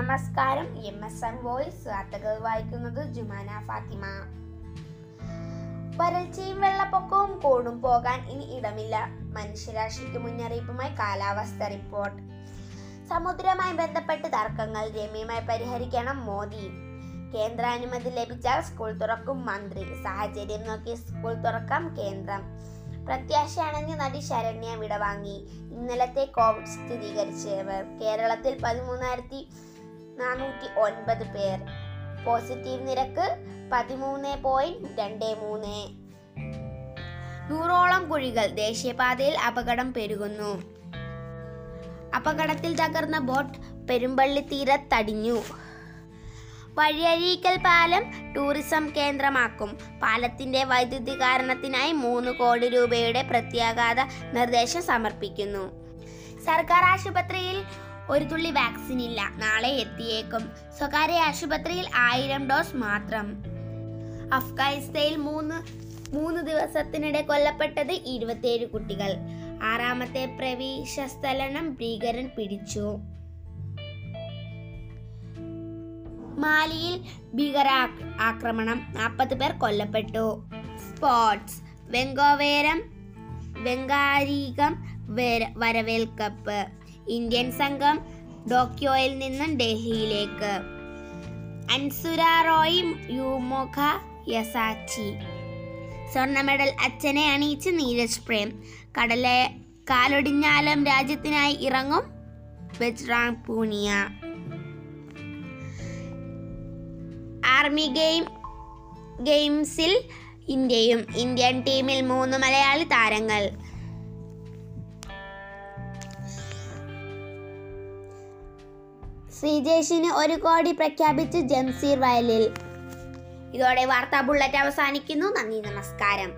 നമസ്കാരം. M S M voice വാർത്തകൾ വായിക്കുന്നത് ജുമാന ഫാത്തിമ. വരൾച്ചയും വെള്ളപ്പൊക്കവും കൂടും പോകാൻ ഇനി ഇടമില്ല. മനുഷ്യരാശിക്ക് മുന്നറിയിപ്പുമായി കാലാവസ്ഥ റിപ്പോർട്ട്. സമുദ്രവുമായി ബന്ധപ്പെട്ട് തർക്കങ്ങൾ രമ്യമായി പരിഹരിക്കണം മോദി. കേന്ദ്രാനുമതി ലഭിച്ചാൽ സ്കൂൾ തുറക്കും മന്ത്രി. സാഹചര്യം നോക്കി സ്കൂൾ തുറക്കാം കേന്ദ്രം. പ്രത്യാശയാണെന്ന് നടി ശരണ്യ വിടവാങ്ങി. ഇന്നലത്തെ കോവിഡ് സ്ഥിരീകരിച്ചവർ കേരളത്തിൽ പതിമൂന്നായിരത്തി നാനൂറ്റി ഒൻപത് പേർ. പോസിറ്റീവ് നിരക്ക് പതിമൂന്ന് പോയിന്റ് രണ്ട് മൂന്ന്. നൂറോളം കുഴികൾ ദേശീയപാതയിൽ അപകടം പെരുകുന്നു. അപകടത്തിൽ തകർന്ന ബോട്ട് പെരുമ്പള്ളി തീരത്തടിഞ്ഞു വഴിയഴീക്കൽ പാലം ടൂറിസം കേന്ദ്രമാക്കും. പാലത്തിന്റെ വൈദ്യുതീകരണത്തിനായി മൂന്ന് കോടി രൂപയുടെ പ്രത്യാഘാത നിർദ്ദേശം സമർപ്പിക്കുന്നു. സർക്കാർ ആശുപത്രിയിൽ ഒരു തുള്ളി വാക്സിൻ ഇല്ല. നാളെ എത്തിയേക്കും. സ്വകാര്യ ആശുപത്രിയിൽ ആയിരം ഡോസ് മാത്രം. അഫ്ഗാനിസ്ഥാനിൽ മൂന്ന് മൂന്ന് ദിവസത്തിനിടെ കൊല്ലപ്പെട്ടത് ഇരുപത്തിയേഴ് കുട്ടികൾ. ആറാമത്തെ പ്രവേശസ്ഥലനം ഭീകരൻ പിടിച്ചു. മാലിയിൽ ഭീകര ആക്രമണം. നാൽപ്പത് പേർ കൊല്ലപ്പെട്ടു. സ്പോർട്സ്. വെങ്കോവേരം വെങ്കാരീകം വര- വരവേൽക്കപ്പ്. ഇന്ത്യൻ സംഘം ടോക്കിയോയിൽ നിന്നും ഡൽഹിയിലേക്ക്. അൻസുര റോയ് യുമോഖ യസാച്ചി. സ്വർണ മെഡൽ അച്ഛനെ അണിയിച്ച് നീരജ് പ്രേം. കടലെ കാലൊടിഞ്ഞാലും രാജ്യത്തിനായി ഇറങ്ങും ബജ്റാങ് പൂനിയ. ആർമി ഗെയിം ഗെയിംസിൽ ഇന്ത്യയും ഇന്ത്യൻ ടീമിൽ മൂന്ന് മലയാളി താരങ്ങൾ. ശ്രീജേഷിന് ഒരു കോടി പ്രഖ്യാപിച്ച് ജംസീർ വയലിൽ. ഇതോടെ വാർത്താ ബുള്ളറ്റ് അവസാനിക്കുന്നു. നന്ദി നമസ്കാരം.